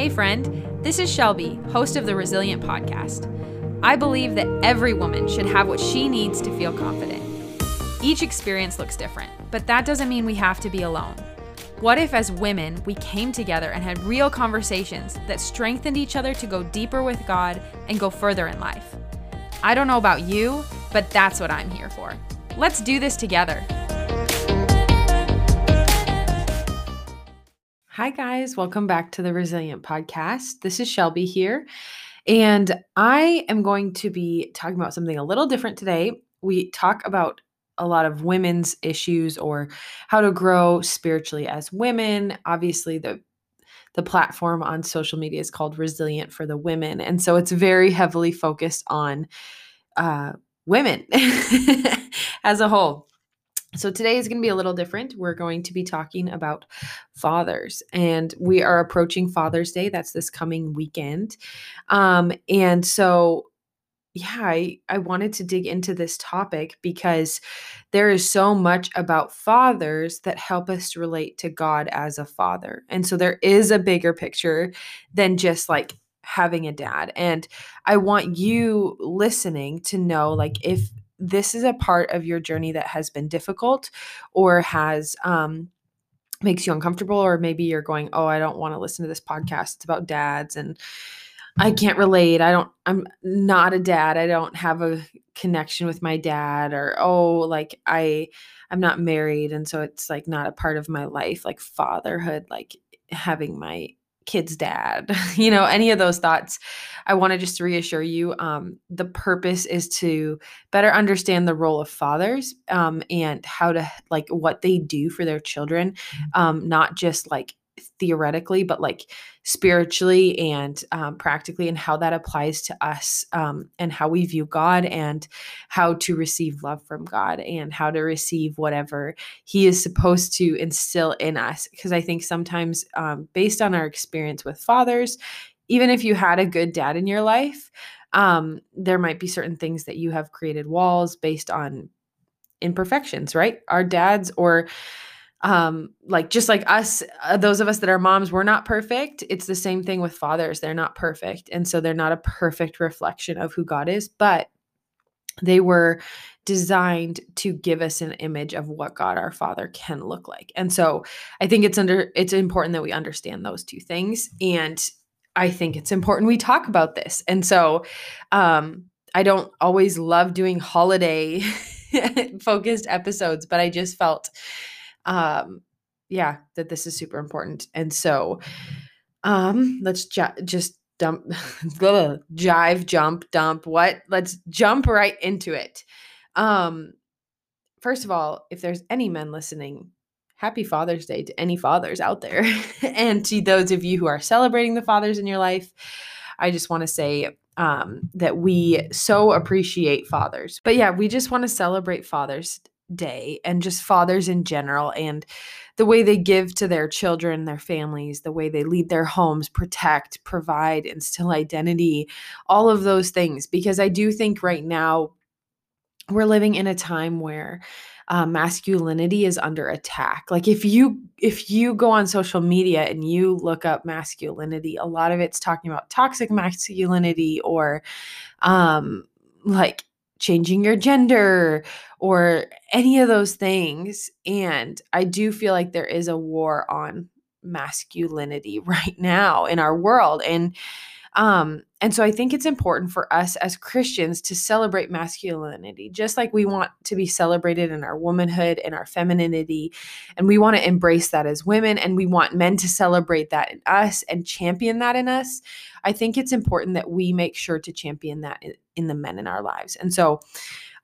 Hey, friend, this is Shelby, host of the Resilient Podcast. I believe that every woman should have what she needs to feel confident. Each experience looks different, but that doesn't mean we have to be alone. What if, as women, we came together and had real conversations that strengthened each other to go deeper with God and go further in life? I don't know about you, but that's what I'm here for. Let's do this together. Hi, guys. Welcome back to the Resilient Podcast. This is Shelby here, and I am going to be talking about something a little different today. We talk about a lot of women's issues or how to grow spiritually as women. Obviously, the the platform on social media is called Resilient for the Women, and so it's very heavily focused on uh, women as a whole. So today is going to be a little different. We're going to be talking about fathers, and we are approaching Father's Day. That's this coming weekend. Um, and so, yeah, I, I wanted to dig into this topic because there is so much about fathers that help us relate to God as a father. And so there is a bigger picture than just like having a dad. And I want you listening to know like if this is a part of your journey that has been difficult or has um, makes you uncomfortable or maybe you're going oh i don't want to listen to this podcast it's about dads and i can't relate i don't i'm not a dad i don't have a connection with my dad or oh like i i'm not married and so it's like not a part of my life like fatherhood like having my kid's dad you know any of those thoughts i want to just reassure you um, the purpose is to better understand the role of fathers um, and how to like what they do for their children um, not just like theoretically, but like spiritually and um, practically, and how that applies to us um, and how we view God and how to receive love from God and how to receive whatever He is supposed to instill in us. Because I think sometimes, um, based on our experience with fathers, even if you had a good dad in your life, um, there might be certain things that you have created walls based on imperfections, right? Our dads or um like just like us uh, those of us that are moms we're not perfect. It's the same thing with fathers. They're not perfect and so they're not a perfect reflection of who god is but they were designed to give us an image of what god our father can look like. And so i think it's under it's important that we understand those two things and i think it's important we talk about this. And so um i don't always love doing holiday focused episodes but i just felt um yeah that this is super important and so um let's ju- just dump jive jump dump what let's jump right into it. Um first of all if there's any men listening happy father's day to any fathers out there and to those of you who are celebrating the fathers in your life i just want to say um, that we so appreciate fathers but yeah we just want to celebrate fathers day and just fathers in general and the way they give to their children, their families, the way they lead their homes, protect, provide, instill identity, all of those things. Because I do think right now we're living in a time where uh, masculinity is under attack like if you if you go on social media and you look up masculinity a lot of it's talking about toxic masculinity or um like changing your gender or any of those things. And I do feel like there is a war on masculinity right now in our world. And um, and so I think it's important for us as Christians to celebrate masculinity, just like we want to be celebrated in our womanhood and our femininity. And we want to embrace that as women, and we want men to celebrate that in us and champion that in us. I think it's important that we make sure to champion that in, the men in our lives. And so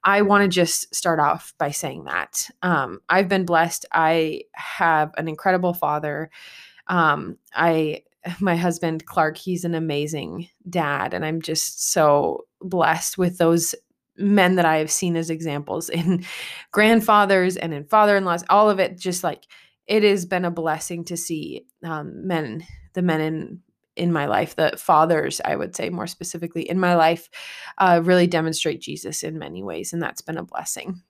I want to just start off by saying that um, I've been blessed. I have an incredible father. Um, I my husband Clark, he's an amazing dad, and I'm just so blessed with those men that I have seen as examples in grandfathers and in father-in-laws. All of it, just like it has been a blessing to see um, men, the men in in my life, the fathers, I would say more specifically in my life, uh, really demonstrate Jesus in many ways, and that's been a blessing.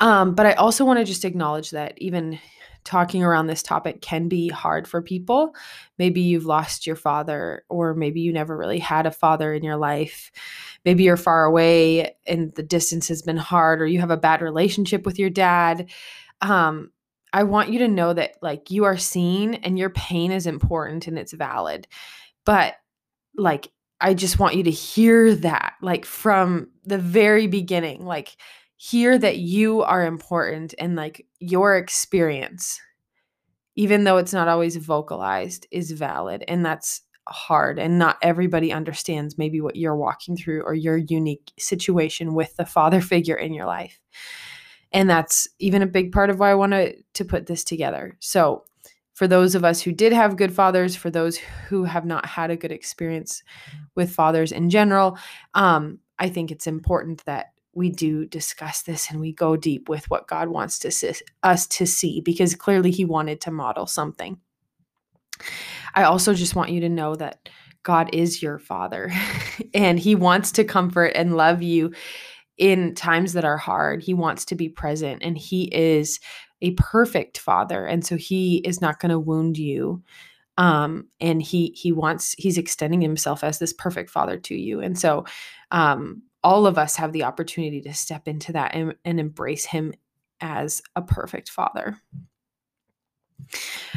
Um, but I also want to just acknowledge that even talking around this topic can be hard for people. Maybe you've lost your father, or maybe you never really had a father in your life. Maybe you're far away and the distance has been hard, or you have a bad relationship with your dad. Um, I want you to know that like you are seen and your pain is important and it's valid. But like I just want you to hear that like from the very beginning. Like hear that you are important and like your experience even though it's not always vocalized is valid and that's hard and not everybody understands maybe what you're walking through or your unique situation with the father figure in your life and that's even a big part of why I wanted to put this together. So, for those of us who did have good fathers, for those who have not had a good experience with fathers in general, um, I think it's important that we do discuss this and we go deep with what God wants to see, us to see because clearly he wanted to model something. I also just want you to know that God is your father and he wants to comfort and love you in times that are hard. He wants to be present and he is a perfect father and so he is not going to wound you um, and he he wants he's extending himself as this perfect father to you and so um, all of us have the opportunity to step into that and, and embrace him as a perfect father.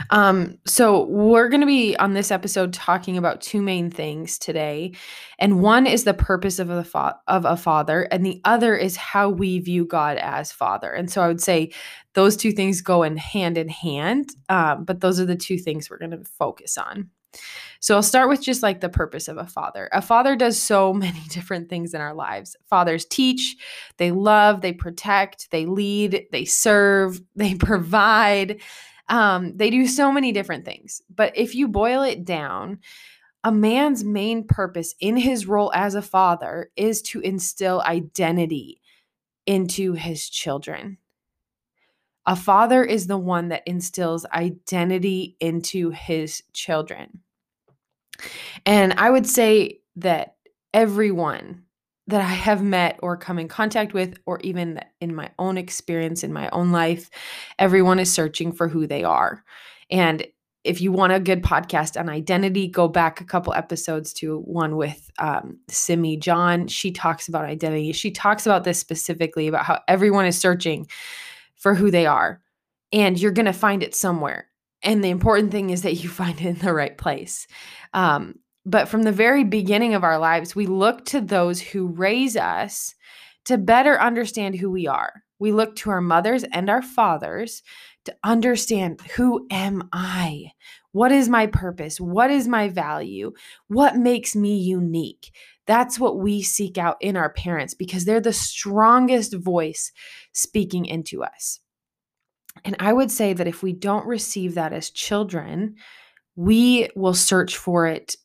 Um, so we're going to be on this episode talking about two main things today, and one is the purpose of a fa- of a father, and the other is how we view God as Father. And so I would say those two things go in hand in hand, um, but those are the two things we're going to focus on. So I'll start with just like the purpose of a father. A father does so many different things in our lives. Fathers teach, they love, they protect, they lead, they serve, they provide. Um, they do so many different things. But if you boil it down, a man's main purpose in his role as a father is to instill identity into his children. A father is the one that instills identity into his children. And I would say that everyone that I have met or come in contact with, or even in my own experience in my own life, everyone is searching for who they are. And if you want a good podcast on identity, go back a couple episodes to one with um, Simi John. She talks about identity. She talks about this specifically about how everyone is searching for who they are, and you're going to find it somewhere. And the important thing is that you find it in the right place. Um, but from the very beginning of our lives, we look to those who raise us to better understand who we are. We look to our mothers and our fathers to understand who am I? What is my purpose? What is my value? What makes me unique? That's what we seek out in our parents because they're the strongest voice speaking into us. And I would say that if we don't receive that as children, we will search for it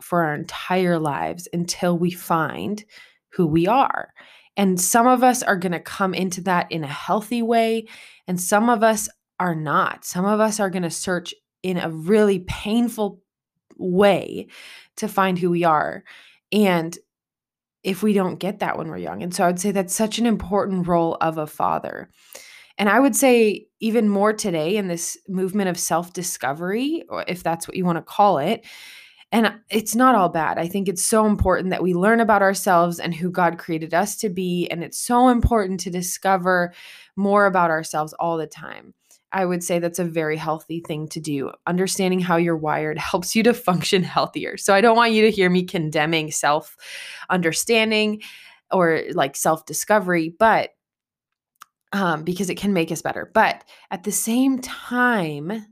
for our entire lives until we find who we are. And some of us are going to come into that in a healthy way, and some of us are not. Some of us are going to search in a really painful way to find who we are. And if we don't get that when we're young. And so I would say that's such an important role of a father. And I would say, even more today in this movement of self discovery, if that's what you want to call it. And it's not all bad. I think it's so important that we learn about ourselves and who God created us to be. And it's so important to discover more about ourselves all the time. I would say that's a very healthy thing to do. Understanding how you're wired helps you to function healthier. So I don't want you to hear me condemning self understanding or like self discovery, but um, because it can make us better. But at the same time,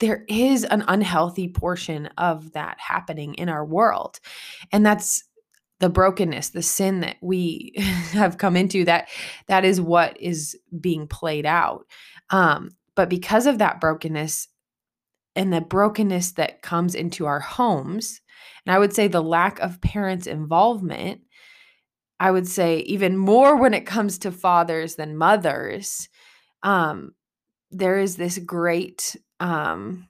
there is an unhealthy portion of that happening in our world. And that's the brokenness, the sin that we have come into that that is what is being played out. Um, but because of that brokenness and the brokenness that comes into our homes, and I would say the lack of parents' involvement, I would say even more when it comes to fathers than mothers, um, there is this great um,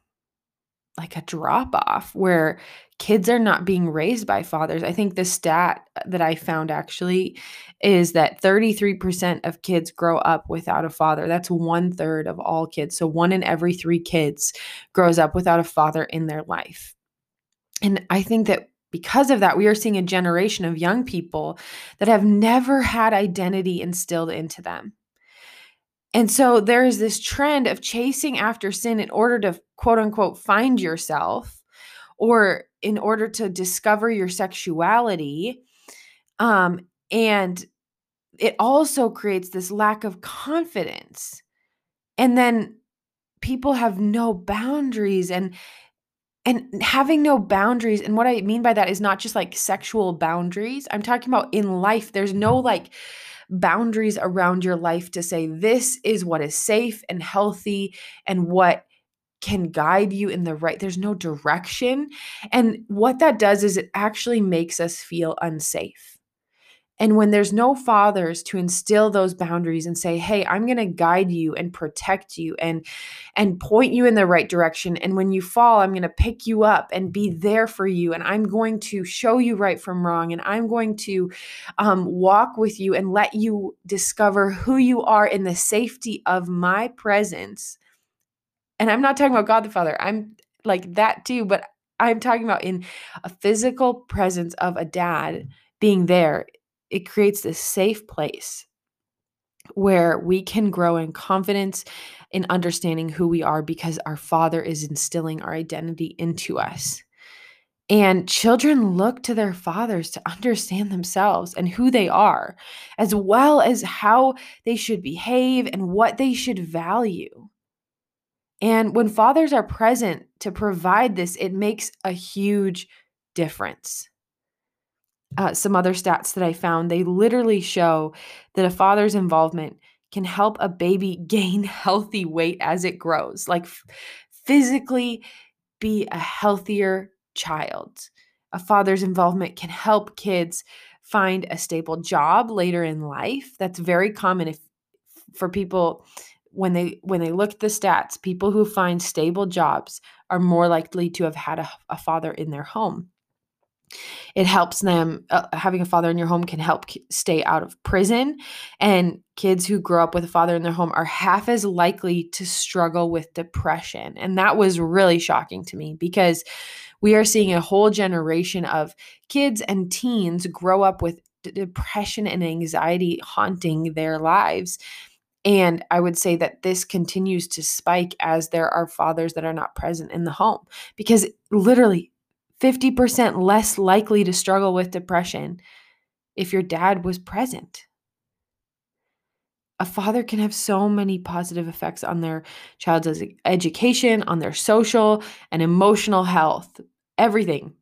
like a drop off where kids are not being raised by fathers. I think the stat that I found actually is that 33% of kids grow up without a father. That's one third of all kids. So one in every three kids grows up without a father in their life. And I think that because of that, we are seeing a generation of young people that have never had identity instilled into them. And so there is this trend of chasing after sin in order to quote unquote find yourself or in order to discover your sexuality. Um, and it also creates this lack of confidence. And then people have no boundaries and and having no boundaries and what i mean by that is not just like sexual boundaries i'm talking about in life there's no like boundaries around your life to say this is what is safe and healthy and what can guide you in the right there's no direction. And what that does is it actually makes us feel unsafe and when there's no fathers to instill those boundaries and say, "Hey, I'm going to guide you and protect you and and point you in the right direction and when you fall, I'm going to pick you up and be there for you and I'm going to show you right from wrong and I'm going to um, walk with you and let you discover who you are in the safety of my presence." And I'm not talking about God the Father. I'm like that too, but I'm talking about in a physical presence of a dad being there it creates this safe place where we can grow in confidence in understanding who we are because our father is instilling our identity into us. And children look to their fathers to understand themselves and who they are, as well as how they should behave and what they should value. And when fathers are present to provide this, it makes a huge difference uh, some other stats that I found, they literally show that a father's involvement can help a baby gain healthy weight as it grows, like f- physically be a healthier child. A father's involvement can help kids find a stable job later in life. That's very common if for people when they when they look at the stats, people who find stable jobs are more likely to have had a, a father in their home. It helps them, uh, having a father in your home can help stay out of prison. And kids who grow up with a father in their home are half as likely to struggle with depression. And that was really shocking to me because we are seeing a whole generation of kids and teens grow up with d- depression and anxiety haunting their lives. And I would say that this continues to spike as there are fathers that are not present in the home because literally 50% less likely to struggle with depression if your dad was present. A father can have so many positive effects on their child's education, on their social and emotional health, everything.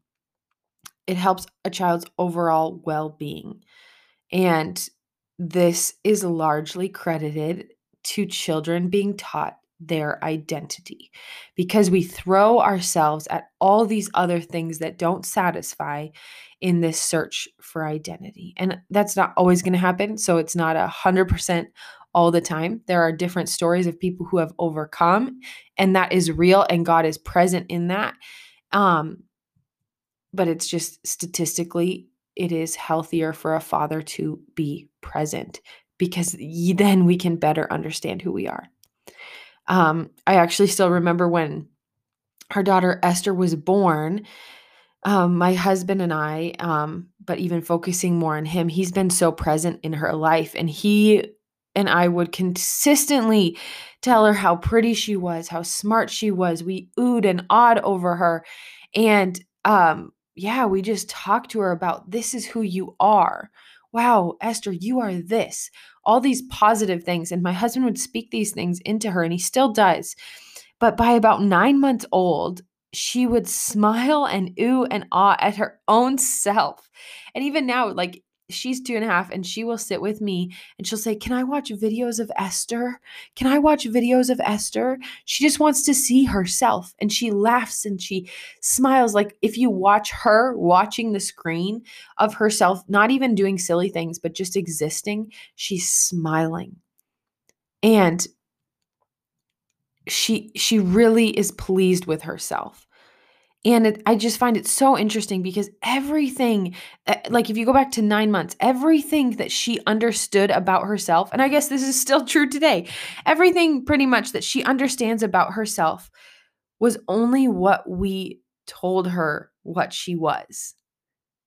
It helps a child's overall well being. And this is largely credited to children being taught their identity because we throw ourselves at all these other things that don't satisfy in this search for identity. And that's not always going to happen. So it's not a hundred percent all the time. There are different stories of people who have overcome, and that is real, and God is present in that. Um, but it's just statistically, it is healthier for a father to be present because then we can better understand who we are. Um, I actually still remember when our daughter Esther was born. Um, my husband and I, um, but even focusing more on him, he's been so present in her life. And he and I would consistently tell her how pretty she was, how smart she was. We oohed and awed over her. And um, yeah, we just talked to her about this is who you are. Wow, Esther, you are this all these positive things. And my husband would speak these things into her, and he still does. But by about nine months old, she would smile and ooh and ah at her own self. And even now, like she's two and a half and she will sit with me and she'll say, Can I watch videos of Esther? Can I watch videos of Esther? She just wants to see herself and she laughs and she smiles. Like if you watch her watching the screen of herself, not even doing silly things, but just existing, she's smiling. And she she really is pleased with herself And it, I just find it so interesting because everything, eh, like if you go back to nine months, everything that she understood about herself, and I guess this is still true today, everything pretty much that she understands about herself was only what we told her what she was.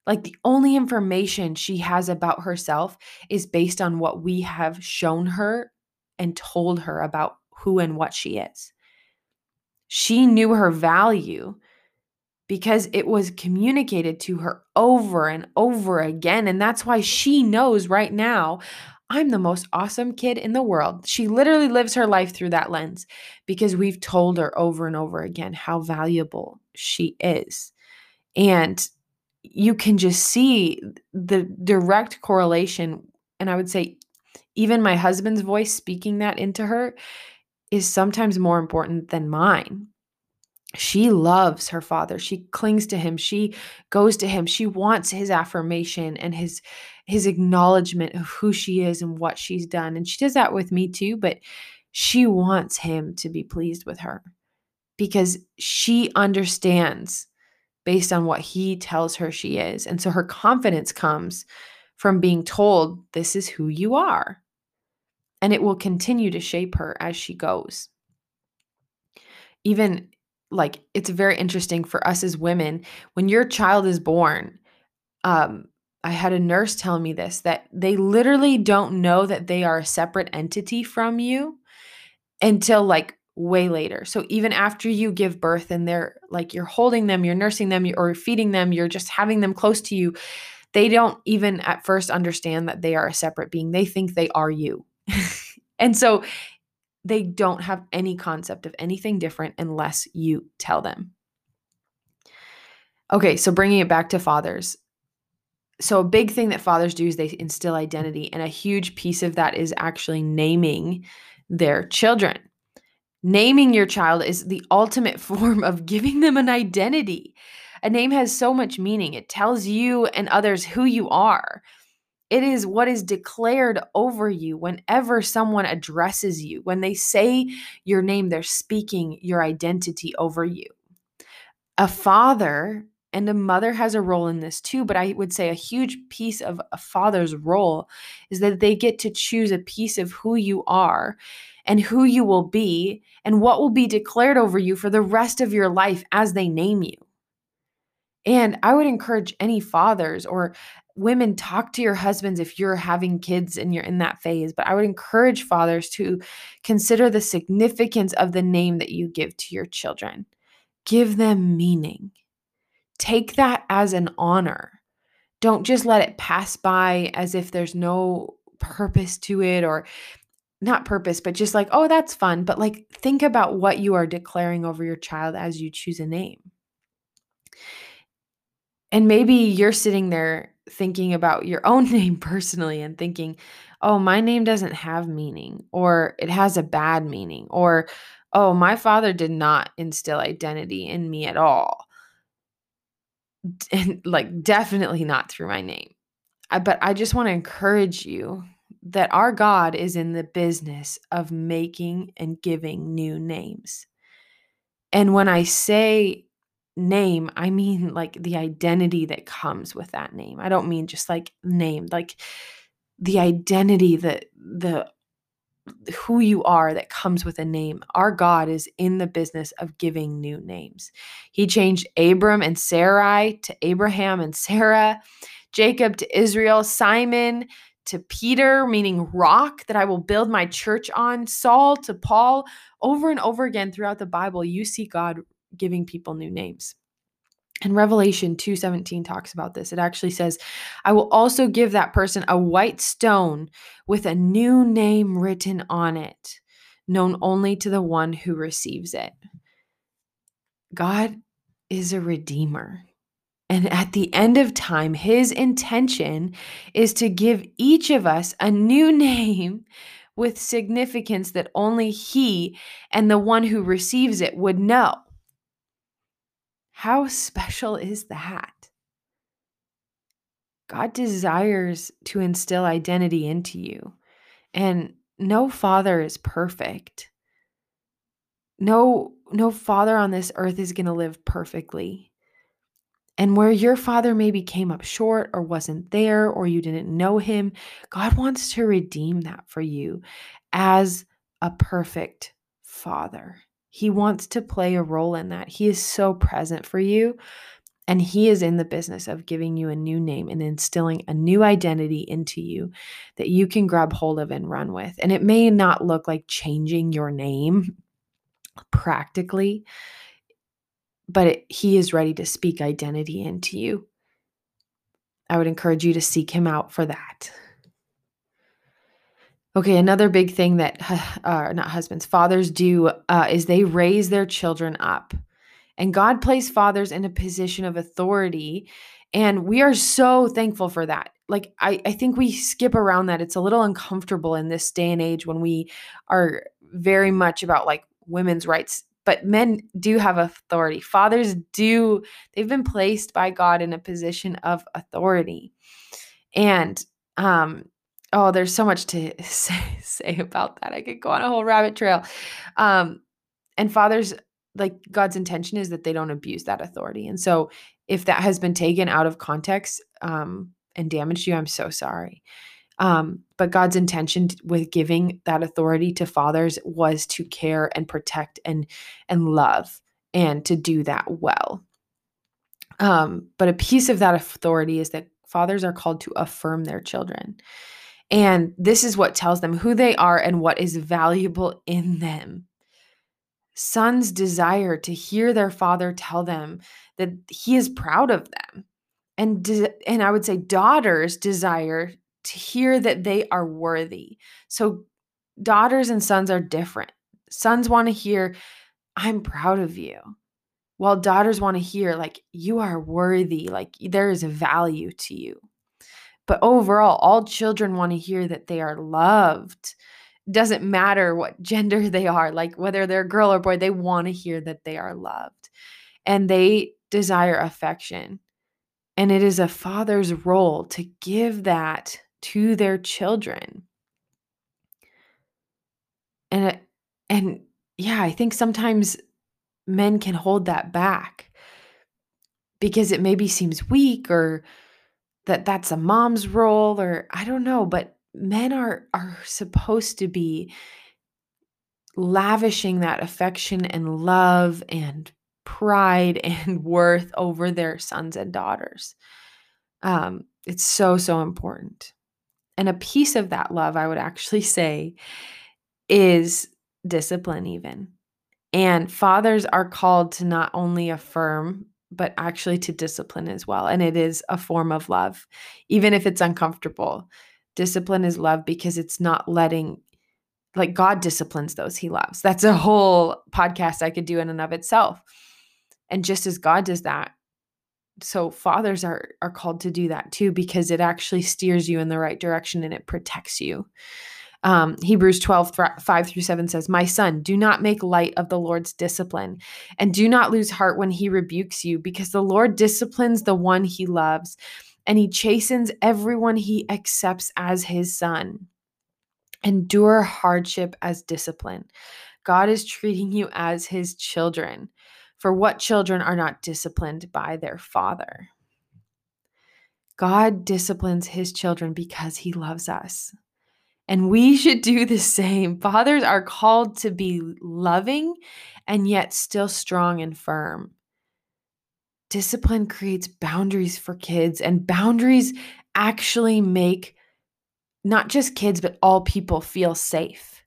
Like the only information she has about herself is based on what we have shown her and told her about who and what she is. She knew her value because it was communicated to her over and over again. And that's why she knows right now I'm the most awesome kid in the world. She literally lives her life through that lens because we've told her over and over again how valuable she is. And you can just see the direct correlation. And I would say, even my husband's voice speaking that into her is sometimes more important than mine she loves her father. She clings to him. She goes to him. She wants his affirmation and his his acknowledgement of who she is and what she's done. And she does that with me too but she wants him to be pleased with her because she understands based on what he tells her she is. And so her confidence comes from being told this is who you are. And it will continue to shape her as she goes. Even like it's very interesting for us as women when your child is born um i had a nurse tell me this that they literally don't know that they are a separate entity from you until like way later. So even after you give birth and they're like you're holding them you're nursing them or feeding them you're just having them close to you they don't even at first understand that they are a separate being. They think they are you. And so they don't have any concept of anything different unless you tell them. Okay, so bringing it back to fathers. So, a big thing that fathers do is they instill identity, and a huge piece of that is actually naming their children. Naming your child is the ultimate form of giving them an identity. A name has so much meaning, it tells you and others who you are. It is what is declared over you whenever someone addresses you. When they say your name, they're speaking your identity over you. A father and a mother has a role in this too, but I would say a huge piece of a father's role is that they get to choose a piece of who you are and who you will be and what will be declared over you for the rest of your life as they name you. And I would encourage any fathers or women talk to your husbands if you're having kids and you're in that phase but i would encourage fathers to consider the significance of the name that you give to your children. Give them meaning. Take that as an honor. Don't just let it pass by as if there's no purpose to it or not purpose but just like oh that's fun but like think about what you are declaring over your child as you choose a name. And maybe you're sitting there thinking about your own name personally and thinking, oh, my name doesn't have meaning, or it has a bad meaning, or oh, my father did not instill identity in me at all. And like, definitely not through my name. I, but I just want to encourage you that our God is in the business of making and giving new names. And when I say name, I mean like the identity that comes with that name. I don't mean just like name, like the identity that the who you are that comes with a name. Our God is in the business of giving new names. He changed Abram and Sarai to Abraham and Sarah, Jacob to Israel, Simon to Peter, meaning rock that I will build my church on, Saul to Paul. Over and over again throughout the Bible, you see God giving people new names. And Revelation 2:17 talks about this. It actually says, "I will also give that person a white stone with a new name written on it, known only to the one who receives it." God is a redeemer. And at the end of time, his intention is to give each of us a new name with significance that only he and the one who receives it would know. How special is that? God desires to instill identity into you, and no father is perfect. no no father on this earth is going to live perfectly. And where your father maybe came up short or wasn't there or you didn't know him, God wants to redeem that for you as a perfect father. He wants to play a role in that. He is so present for you. And he is in the business of giving you a new name and instilling a new identity into you that you can grab hold of and run with. And it may not look like changing your name practically, but it, he is ready to speak identity into you. I would encourage you to seek him out for that. Okay, another big thing that uh, not husbands, fathers do uh, is they raise their children up. And God placed fathers in a position of authority. And we are so thankful for that. Like, I, I think we skip around that. It's a little uncomfortable in this day and age when we are very much about like women's rights but men do have authority. Fathers do, they've been placed by God in a position of authority. And um, oh, there's so much to say, say about that. I could go on a whole rabbit trail. Um, and fathers, like God's intention is that they don't abuse that authority. And so if that has been taken out of context um, and damaged you, I'm so sorry. Um, but God's intention with giving that authority to fathers was to care and protect and and love and to do that well. Um, but a piece of that authority is that fathers are called to affirm their children. And this is what tells them who they are and what is valuable in them. Sons desire to hear their father tell them that he is proud of them. And, de- and I would say daughters desire to hear that they are worthy. So, daughters and sons are different. Sons want to hear, I'm proud of you. While daughters want to hear, like, you are worthy, like, there is a value to you. But overall, all children want to hear that they are loved. Doesn't matter what gender they are, like whether they're girl or boy, they want to hear that they are loved and they desire affection. And it is a father's role to give that to their children. And uh, and yeah, I think sometimes men can hold that back because it maybe seems weak or that that's a mom's role or I don't know, but men are are supposed to be lavishing that affection and love and pride and worth over their sons and daughters. Um, it's so so important. And a piece of that love, I would actually say, is discipline, even. And fathers are called to not only affirm, but actually to discipline as well. And it is a form of love, even if it's uncomfortable. Discipline is love because it's not letting, like, God disciplines those he loves. That's a whole podcast I could do in and of itself. And just as God does that, so fathers are are called to do that too because it actually steers you in the right direction and it protects you um, hebrews 12 5 through 7 says my son do not make light of the lord's discipline and do not lose heart when he rebukes you because the lord disciplines the one he loves and he chastens everyone he accepts as his son endure hardship as discipline god is treating you as his children for what children are not disciplined by their father? God disciplines his children because he loves us. And we should do the same. Fathers are called to be loving and yet still strong and firm. Discipline creates boundaries for kids, and boundaries actually make not just kids, but all people feel safe.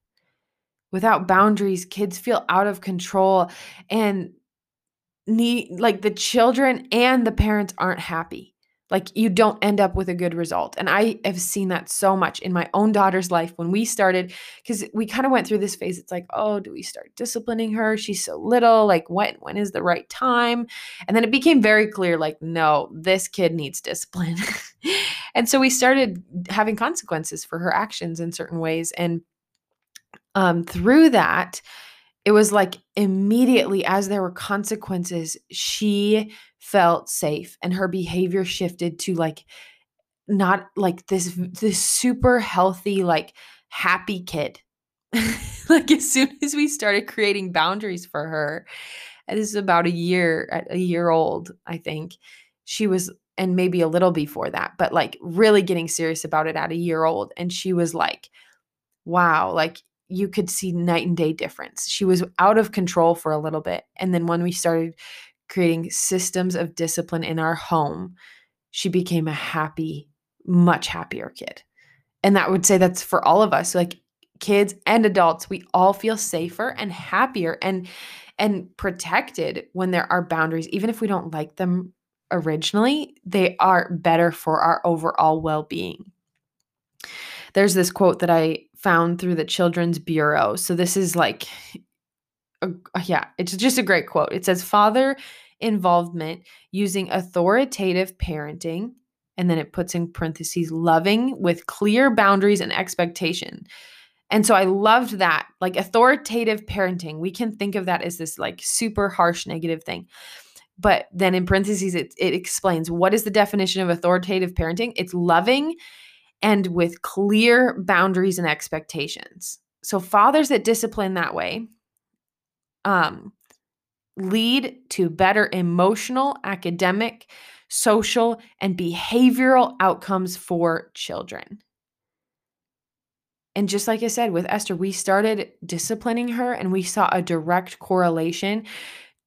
Without boundaries, kids feel out of control and need like the children and the parents aren't happy like you don't end up with a good result. And i have seen that so much in my own daughter's life when we started because we kind of went through this phase. It's like oh do we start disciplining her? She's so little. Like when when is the right time? And then it became very clear like no this kid needs discipline. And so we started having consequences for her actions in certain ways. And um, through that it was like immediately as there were consequences, she felt safe and her behavior shifted to like not like this this super healthy like happy kid. like as soon as we started creating boundaries for her, this is about a year a year old, I think. She was and maybe a little before that, but like really getting serious about it at a year old and she was like wow, like you could see night and day difference. She was out of control for a little bit and then when we started creating systems of discipline in our home, she became a happy, much happier kid. And that would say that's for all of us. Like kids and adults, we all feel safer and happier and and protected when there are boundaries even if we don't like them originally, they are better for our overall well-being. There's this quote that I found through the Children's Bureau. So this is like a, uh, yeah, it's just a great quote. It says father involvement using authoritative parenting and then it puts in parentheses loving with clear boundaries and expectation. And so I loved that. Like authoritative parenting, we can think of that as this like super harsh negative thing. But then in parentheses, it, it explains what is the definition of authoritative parenting? It's loving and with clear boundaries and expectations. So fathers that discipline that way um, lead to better emotional, academic, social, and behavioral outcomes for children. And just like I said with Esther, we started disciplining her and we saw a direct correlation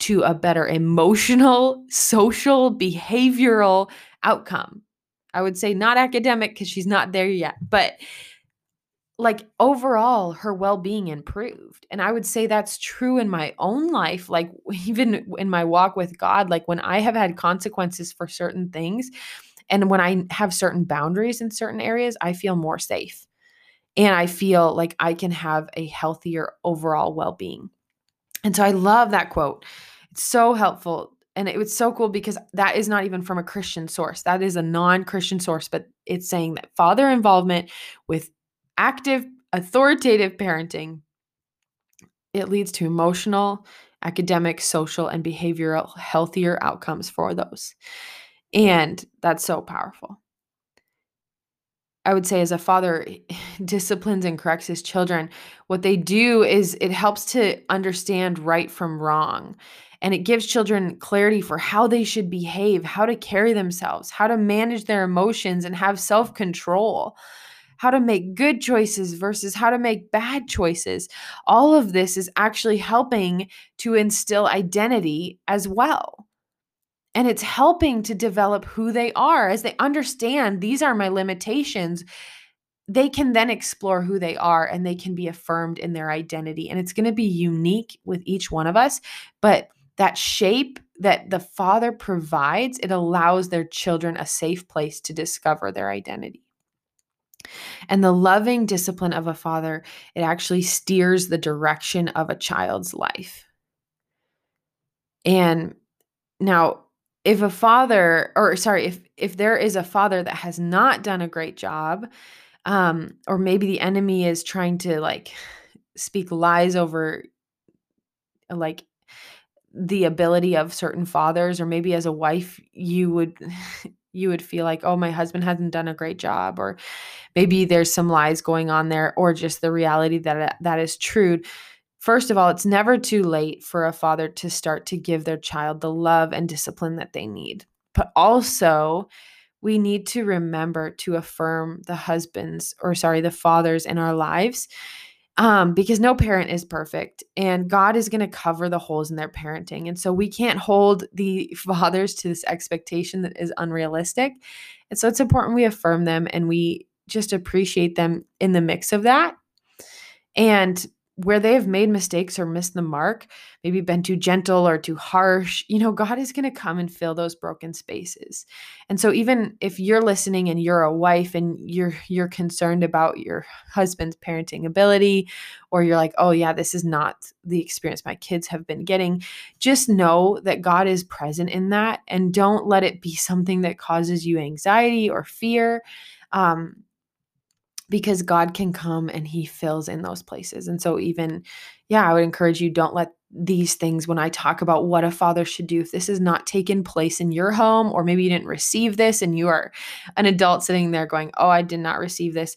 to a better emotional, social, behavioral outcome. I would say not academic because she's not there yet, but like overall her well-being improved and i would say that's true in my own life like even in my walk with god like when i have had consequences for certain things and when i have certain boundaries in certain areas i feel more safe and i feel like i can have a healthier overall well-being and so i love that quote. It's so helpful and it was so cool because that is not even from a christian source that is a non-christian source but it's saying that father involvement with active authoritative parenting it leads to emotional academic social and behavioral healthier outcomes for those. And that's so powerful. I would say as a father disciplines and corrects his children, what they do is it helps to understand right from wrong. And it gives children clarity for how they should behave, how to carry themselves, how to manage their emotions and have self control, how to make good choices versus how to make bad choices. All of this is actually helping to instill identity as well. And it's helping to develop who they are as they understand these are my limitations. They can then explore who they are and they can be affirmed in their identity. And it's going to be unique with each one of us. But that shape that the father provides, it allows their children a safe place to discover their identity. And the loving discipline of a father, it actually steers the direction of a child's life. And now, if a father, or sorry, if if there is a father that has not done a great job, um, or maybe the enemy is trying to like speak lies over like the ability of certain fathers or maybe as a wife you would you would feel like oh my husband hasn't done a great job or maybe there's some lies going on there or just the reality that uh, that is true. First of all it's never too late for a father to start to give their child the love and discipline that they need. But also we need to remember to affirm the husbands or sorry the fathers in our lives um, because no parent is perfect and God is going to cover the holes in their parenting. And so we can't hold the fathers to this expectation that is unrealistic. And so it's important we affirm them and we just appreciate them in the mix of that. And where they have made mistakes or missed the mark, maybe been too gentle or too harsh, you know, God is going to come and fill those broken spaces. And so even if you're listening and you're a wife and you're you're concerned about your husband's parenting ability or you're like, "Oh yeah, this is not the experience my kids have been getting," just know that God is present in that and don't let it be something that causes you anxiety or fear. Um, because God can come and he fills in those places. And so even yeah, I would encourage you don't let these things when I talk about what a father should do if this has not taken place in your home or maybe you didn't receive this and you are an adult sitting there going, "Oh, I did not receive this."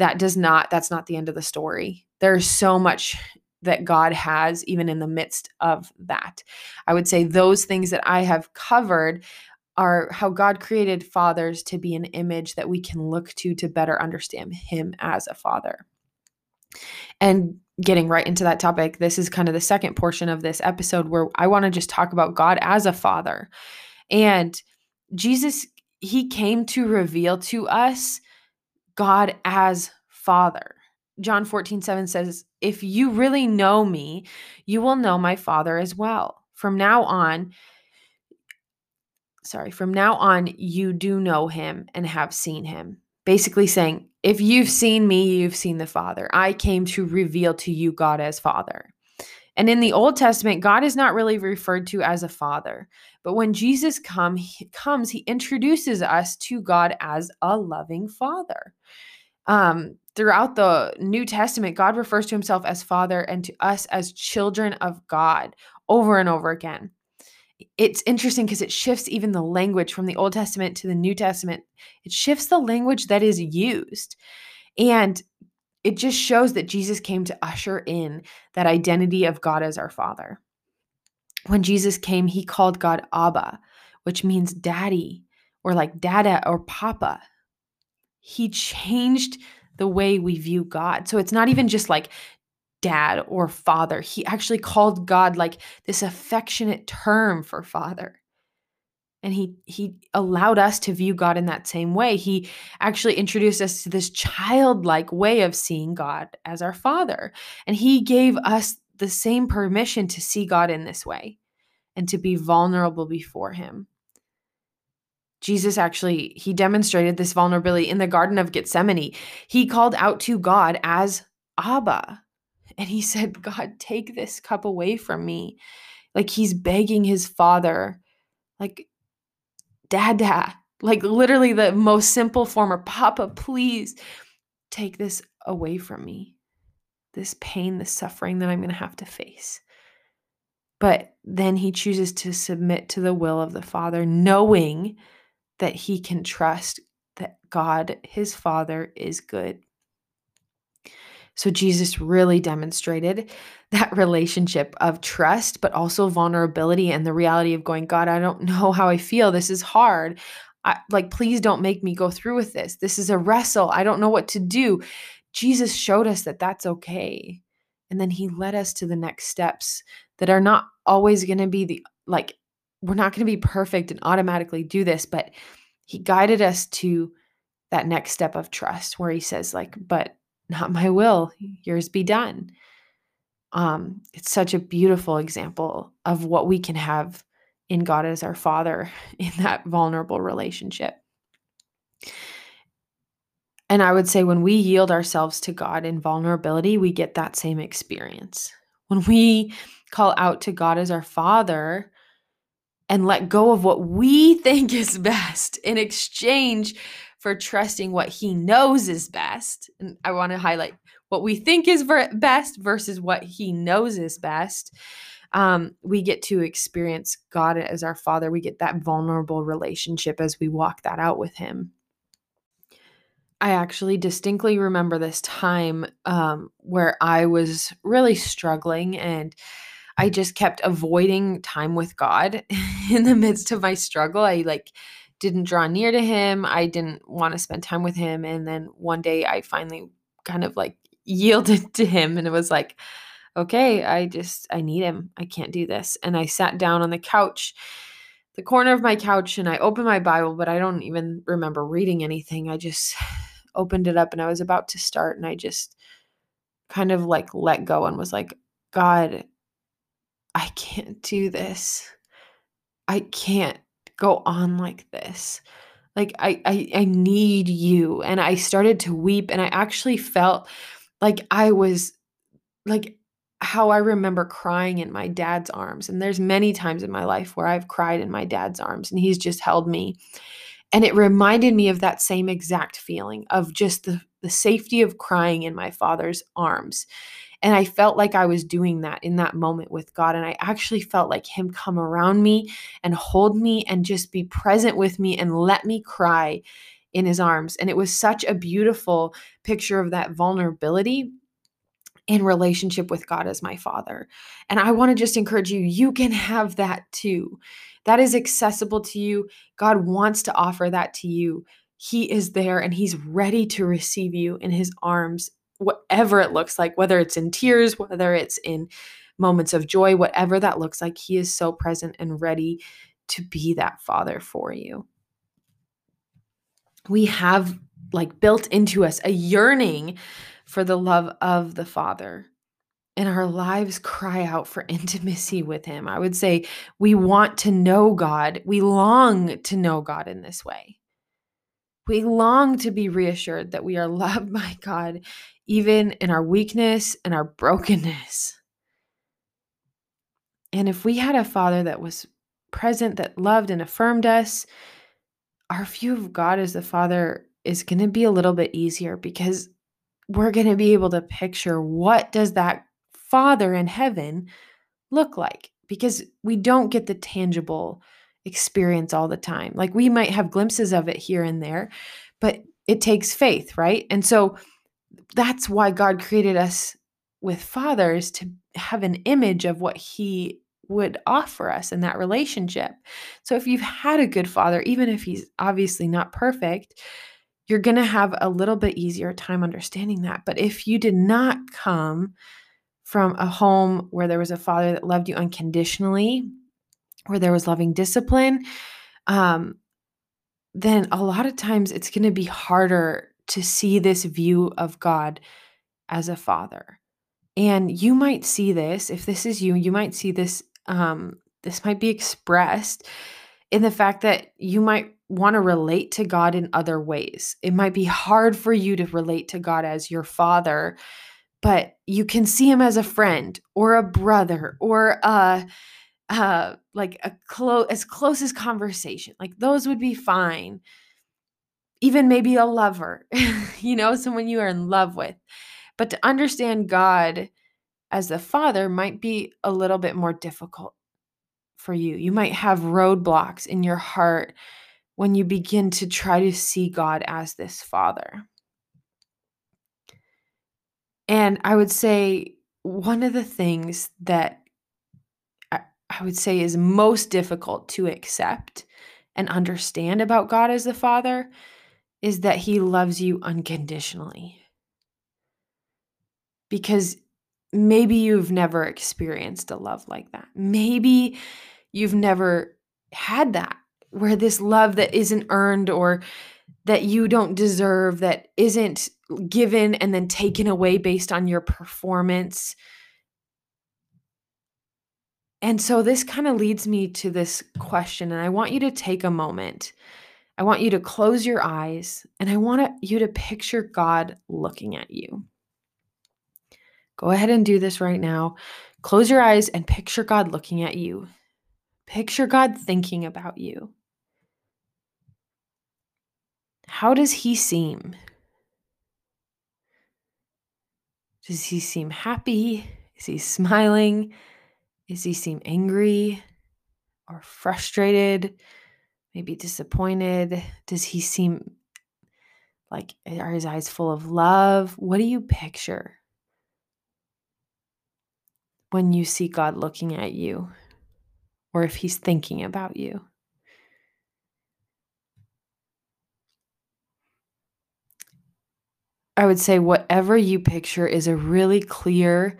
that does not that's not the end of the story. There's so much that God has even in the midst of that. I would say those things that I have covered are how God created fathers to be an image that we can look to to better understand him as a father. And getting right into that topic, this is kind of the second portion of this episode where I want to just talk about God as a father. And Jesus, he came to reveal to us God as father. John 14, 7 says, If you really know me, you will know my father as well. From now on, sorry, from now on, you do know him and have seen him. Basically saying, if you've seen me, you've seen the Father. I came to reveal to you God as Father. And in the Old Testament, God is not really referred to as a father. But when Jesus come, he comes, he introduces us to God as a loving father. Um, throughout the New Testament, God refers to himself as father and to us as children of God over and over again it's interesting because it shifts even the language from the Old Testament to the New Testament. It shifts the language that is used. And it just shows that Jesus came to usher in that identity of God as our Father. When Jesus came, he called God Abba, which means daddy or like dada or papa. He changed the way we view God. So it's not even just like dad or father. He actually called God like this affectionate term for father. And he he allowed us to view God in that same way. He actually introduced us to this childlike way of seeing God as our father. And he gave us the same permission to see God in this way and to be vulnerable before him. Jesus actually he demonstrated this vulnerability in the garden of Gethsemane. He called out to God as Abba, and he said, God, take this cup away from me. Like he's begging his father, like, Dada, like literally the most simple form of Papa, please take this away from me. This pain, this suffering that I'm going to have to face. But then he chooses to submit to the will of the Father, knowing that he can trust that God, his Father, is good. So Jesus really demonstrated that relationship of trust, but also vulnerability and the reality of going, God, I don't know how I feel. This is hard. I, like, please don't make me go through with this. This is a wrestle. I don't know what to do. Jesus showed us that that's okay. And then he led us to the next steps that are not always going to be the, like, we're not going to be perfect and automatically do this, but he guided us to that next step of trust where he says, like, but not my will, yours be done. Um, it's such a beautiful example of what we can have in God as our Father in that vulnerable relationship. And I would say when we yield ourselves to God in vulnerability, we get that same experience. When we call out to God as our Father and let go of what we think is best in exchange for trusting what he knows is best. And I want to highlight what we think is best versus what he knows is best. Um, we get to experience God as our Father. We get that vulnerable relationship as we walk that out with Him. I actually distinctly remember this time um, where I was really struggling and I just kept avoiding time with God in the midst of my struggle. I like didn't draw near to him. I didn't want to spend time with him. And then one day I finally kind of like yielded to him and it was like, okay, I just, I need him. I can't do this. And I sat down on the couch, the corner of my couch, and I opened my Bible, but I don't even remember reading anything. I just opened it up and I was about to start and I just kind of like let go and was like, God, I can't do this. I can't go on like this. Like I, I i need you. And i started to weep and i actually felt like i was like how i remember crying in my dad's arms. And there's many times in my life where i've cried in my dad's arms and he's just held me. And it reminded me of that same exact feeling of just the the safety of crying in my father's arms and I felt like I was doing that in that moment with God. And I actually felt like Him come around me and hold me and just be present with me and let me cry in his arms. And it was such a beautiful picture of that vulnerability in relationship with God as my father. And I want to just encourage you, you can have that too. That is accessible to you. God wants to offer that to you. He is there and He's ready to receive you in His arms, whatever it looks like, whether it's in tears, whether it's in moments of joy, whatever that looks like. He is so present and ready to be that Father for you. We have like built into us a yearning for the love of the Father and our lives cry out for intimacy with Him. I would say we want to know God. We long to know God in this way. We long to be reassured that we are loved by God, even in our weakness and our brokenness. And if we had a father that was present, that loved and affirmed us, our view of God as the Father is going to be a little bit easier because we're going to be able to picture what does that Father in heaven look like? Because we don't get the tangible experience all the time. Like we might have glimpses of it here and there, but it takes faith, right? And so that's why God created us with fathers to have an image of what he would offer us in that relationship. So if you've had a good father, even if he's obviously not perfect, you're going to have a little bit easier time understanding that. But if you did not come from a home where there was a father that loved you unconditionally, where there was loving discipline, um, then a lot of times it's going to be harder to see this view of God as a father. And you might see this, if this is you, you might see this, um, this might be expressed in the fact that you might want to relate to God in other ways. It might be hard for you to relate to God as your father, but you can see him as a friend or a brother or a uh like a close as close as conversation. Like those would be fine. Even maybe a lover, you know, someone you are in love with. But to understand God as the father might be a little bit more difficult for you. You might have roadblocks in your heart when you begin to try to see God as this father. And I would say one of the things that I would say is most difficult to accept and understand about God as the Father is that He loves you unconditionally. Because maybe you've never experienced a love like that. Maybe you've never had that where this love that isn't earned or that you don't deserve, that isn't given and then taken away based on your performance. And so this kind of leads me to this question, and I want you to take a moment. I want you to close your eyes and I want you to picture God looking at you. Go ahead and do this right now. Close your eyes and picture God looking at you. Picture God thinking about you. How does he seem? Does he seem happy? Is he smiling? Does he seem angry or frustrated? Maybe disappointed? Does he seem like, are his eyes full of love? What do you picture when you see God looking at you or if he's thinking about you? I would say whatever you picture is a really clear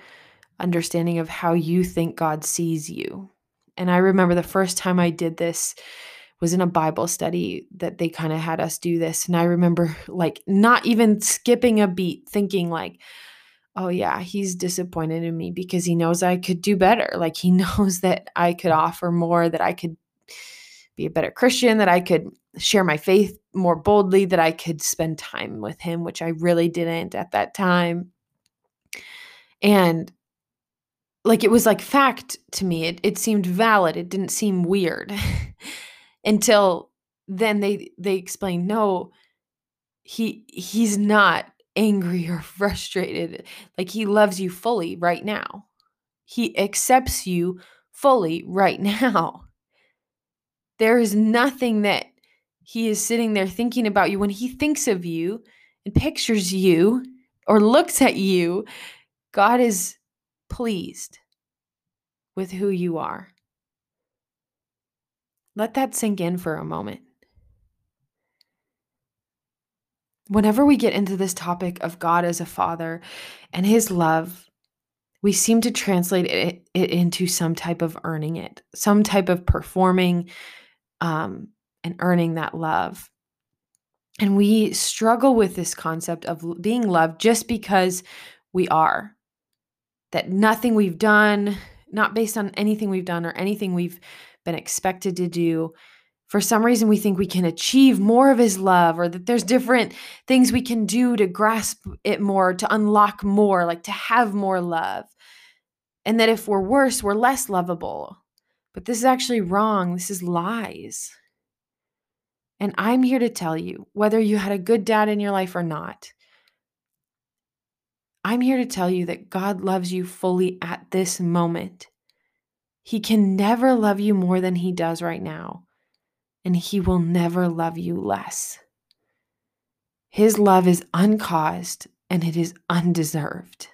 understanding of how you think God sees you. And I remember the first time I did this was in a Bible study that they kind of had us do this. And I remember like not even skipping a beat, thinking like, oh yeah, he's disappointed in me because he knows I could do better. Like he knows that I could offer more, that I could be a better Christian, that I could share my faith more boldly, that I could spend time with him, which I really didn't at that time. And like it was like fact to me. It it seemed valid. It didn't seem weird. Until then they they explained, no, he he's not angry or frustrated. Like he loves you fully right now. He accepts you fully right now. There is nothing that He is sitting there thinking about you. When He thinks of you and pictures you or looks at you, God is pleased with who you are. Let that sink in for a moment. Whenever we get into this topic of God as a father and his love, we seem to translate it, into some type of earning it, some type of performing um, and earning that love. And we struggle with this concept of being loved just because we are. That nothing we've done, not based on anything we've done or anything we've been expected to do, for some reason we think we can achieve more of his love or that there's different things we can do to grasp it more, to unlock more, like to have more love. And that if we're worse, we're less lovable. But this is actually wrong. This is lies. And I'm here to tell you whether you had a good dad in your life or not, I'm here to tell you that God loves you fully at this moment. He can never love you more than he does right now, and he will never love you less. His love is uncaused and it is undeserved.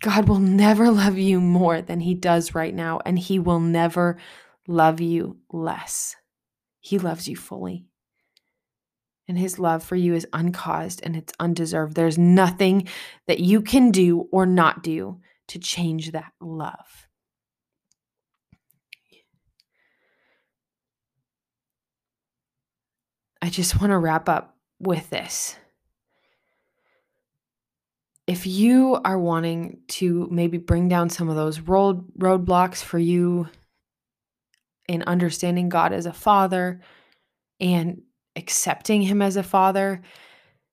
God will never love you more than he does right now, and he will never love you less. He loves you fully. And his love for you is uncaused and it's undeserved. There's nothing that you can do or not do to change that love. I just want to wrap up with this. If you are wanting to maybe bring down some of those road roadblocks for you in understanding God as a father and accepting him as a father,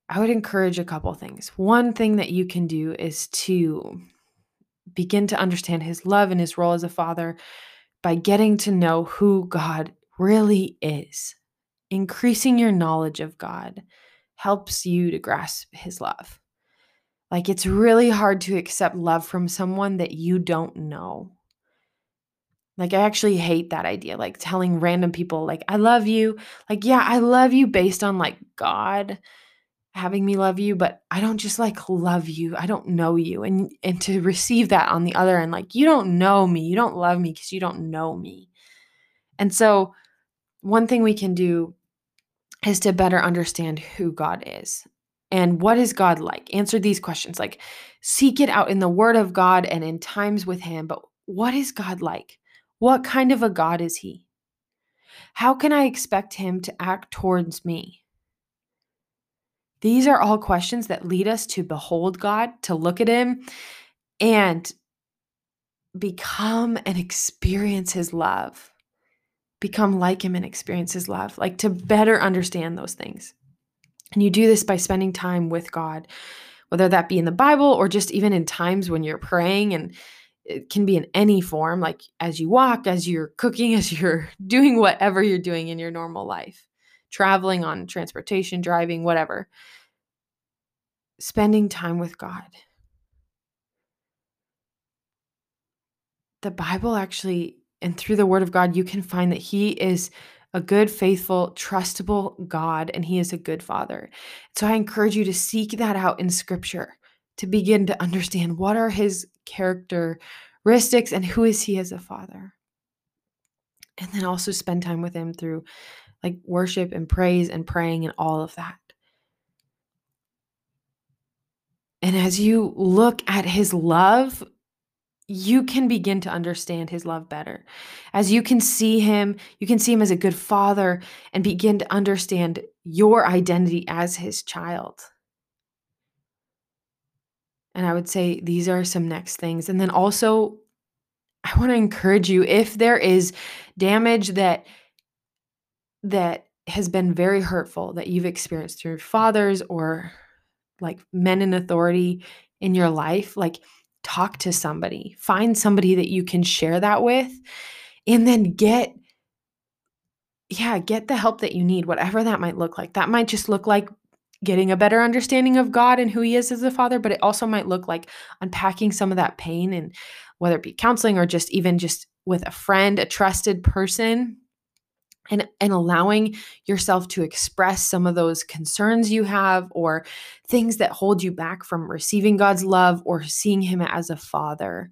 I would encourage a couple things. One thing that you can do is to begin to understand his love and his role as a father by getting to know who God really is. Increasing your knowledge of God helps you to grasp his love. Like it's really hard to accept love from someone that you don't know. Like, I actually hate that idea. Like, telling random people, like, I love you. Like, yeah, I love you based on like God having me love you, but I don't just like love you. I don't know you. And and to receive that on the other end, like, you don't know me. You don't love me because you don't know me. And so, one thing we can do is to better understand who God is. And what is God like? Answer these questions. Like, seek it out in the Word of God and in times with Him. But what is God like? What kind of a God is he? How can I expect him to act towards me? These are all questions that lead us to behold God, to look at him, and become and experience his love. Become like him and experience his love, like to better understand those things. And you do this by spending time with God, whether that be in the Bible or just even in times when you're praying and it can be in any form, like as you walk, as you're cooking, as you're doing whatever you're doing in your normal life, traveling on transportation, driving, whatever. Spending time with God. The Bible actually, and through the Word of God, you can find that He is a good, faithful, trustable God, and He is a good Father. So I encourage you to seek that out in Scripture to begin to understand what are his characteristics and who is he as a father. And then also spend time with him through like worship and praise and praying and all of that. And as you look at his love, you can begin to understand his love better. As you can see him, you can see him as a good father and begin to understand your identity as his child. And I would say these are some next things. And then also, I want to encourage you if there is damage that that has been very hurtful that you've experienced through fathers or like men in authority in your life, like talk to somebody. Find somebody that you can share that with and then get yeah, get the help that you need, whatever that might look like. That might just look like getting a better understanding of God and who He is as a father, but it also might look like unpacking some of that pain and whether it be counseling or just even just with a friend, a trusted person, and and allowing yourself to express some of those concerns you have or things that hold you back from receiving God's love or seeing him as a father.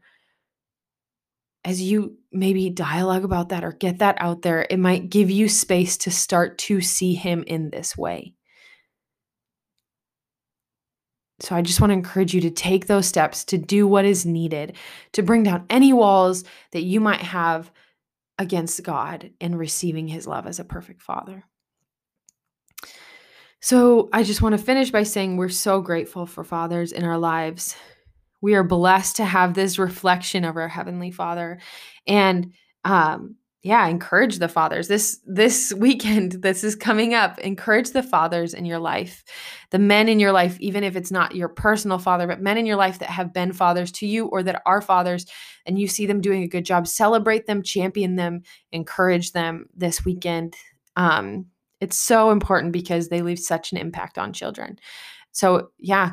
As you maybe dialogue about that or get that out there it might give you space to start to see him in this way so I just want to encourage you to take those steps to do what is needed to bring down any walls that you might have against God and receiving his love as a perfect father. So I just want to finish by saying we're so grateful for fathers in our lives. We are blessed to have this reflection of our heavenly father and um yeah encourage the fathers. This this weekend this is coming up. Encourage the fathers in your life the men in your life even if it's not your personal father but men in your life that have been fathers to you or that are fathers and you see them doing a good job celebrate them champion them encourage them this weekend. Um, it's so important because they leave such an impact on children. So yeah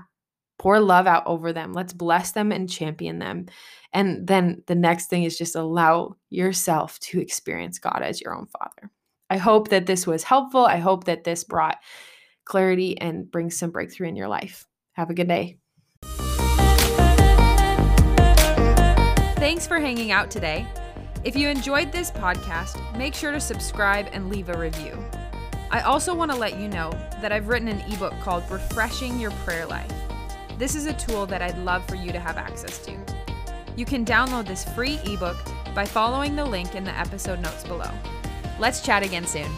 pour love out over them let's bless them and champion them and then the next thing is just allow yourself to experience God as your own father. I hope that this was helpful. I hope that this brought clarity and brings some breakthrough in your life. Have a good day. Thanks for hanging out today. If you enjoyed this podcast, make sure to subscribe and leave a review. I also want to let you know that I've written an ebook called Refreshing Your Prayer Life. This is a tool that I'd love for you to have access to. You can download this free ebook by following the link in the episode notes below. Let's chat again soon.